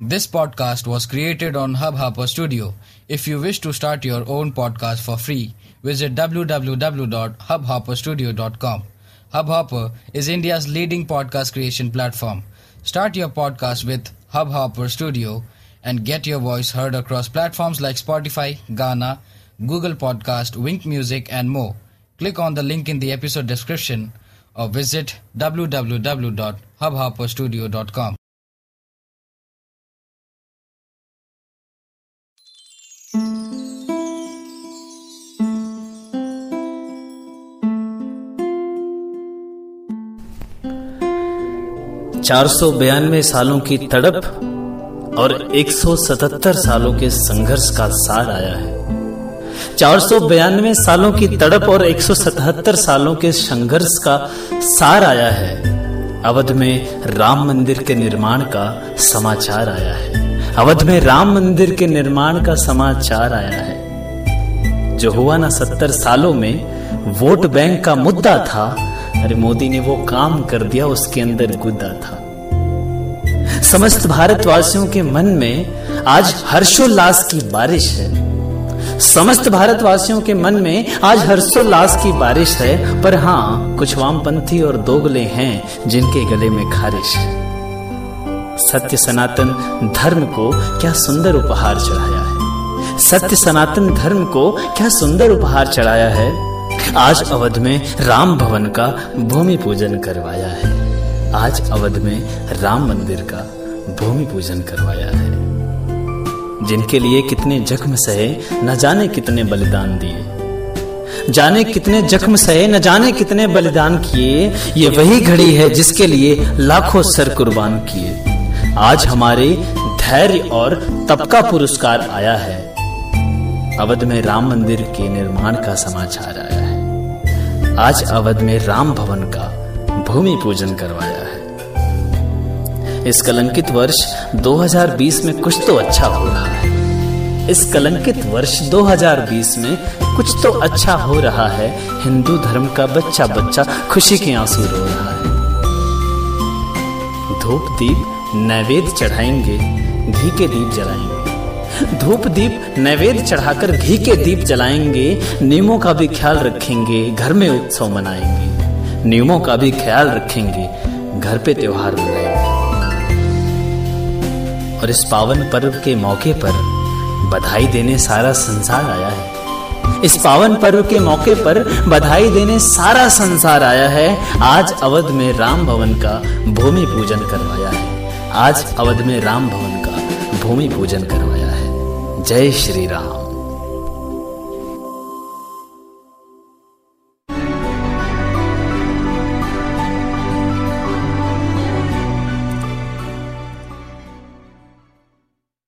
This podcast was created on Hubhopper Studio. If you wish to start your own podcast for free, visit www.hubhopperstudio.com. Hubhopper is India's leading podcast creation platform. Start your podcast with Hubhopper Studio and get your voice heard across platforms like Spotify, Ghana, Google Podcast, Wink Music, and more. Click on the link in the episode description or visit www.hubhopperstudio.com. चार सालों की तड़प और 177 सालों के संघर्ष का सार आया है। चार सालों की तड़प और 177 सालों के संघर्ष का सार आया है। अवध में राम मंदिर के निर्माण का समाचार आया है। अवध में राम मंदिर के निर्माण का समाचार आया है। जो हुआ ना सत्तर सालों में, वोट बैंक का मुद्दा था अरे मोदी ने वो काम कर दिया, उसके अंदर गुद्दा था। समस्त भारतवासियों के मन में आज हर्षोल्लास की बारिश है। समस्त भारतवासियों के मन में आज हर्षोल्लास की बारिश है, पर हाँ, कुछ वामपंथी और दोगले हैं, जिनके गले में खारिश है। सत्य सनातन धर्म को क्या सुंदर उपहार चढ़ाया है? सत्य सनातन धर्म को क्या सुंदर उपहार चढ़ाया है? आज अवध में राम भवन का भूमि पूजन करवाया है। आज अवध में राम मंदिर का भूमि पूजन करवाया है। जिनके लिए कितने जख्म सहे, न जाने कितने बलिदान दिए। जाने कितने जख्म सहे, न जाने कितने बलिदान किए, ये वही घड़ी है जिसके लिए लाखों सर कुर्बान किए। आज हमारे धैर्य और तप का पुरस्कार आया है। अवध में राम मंदिर के निर्माण का समाचार आया है। आज अवध में राम भवन का भूमि पूजन करवाया है। इस कलंकित वर्ष 2020 में कुछ तो अच्छा हो रहा है। इस कलंकित वर्ष 2020 में कुछ तो अच्छा हो रहा है। हिंदू धर्म का बच्चा बच्चा खुशी के आँसू रो रहा है। धूप दीप नैवेद्य चढ़ाएँगे, घी के दीप जलाएँगे। धूप दीप नैवेद्य चढ़ाकर घी के दीप जलाएँगे नियमों का भी ख्याल रखेंगे, घर में उत्सव मनाएँगे। नियमों का भी ख्याल रखेंगे, घर पे त्योहार मनाएँगे। और इस पावन पर्व के मौके पर बधाई देने सारा संसार आया है। इस पावन पर्व के मौके पर बधाई देने सारा संसार आया है। आज अवध में राम भवन का भूमि पूजन करवाया है। आज अवध में राम भवन का भूमि पूजन करवाया जय श्री राम।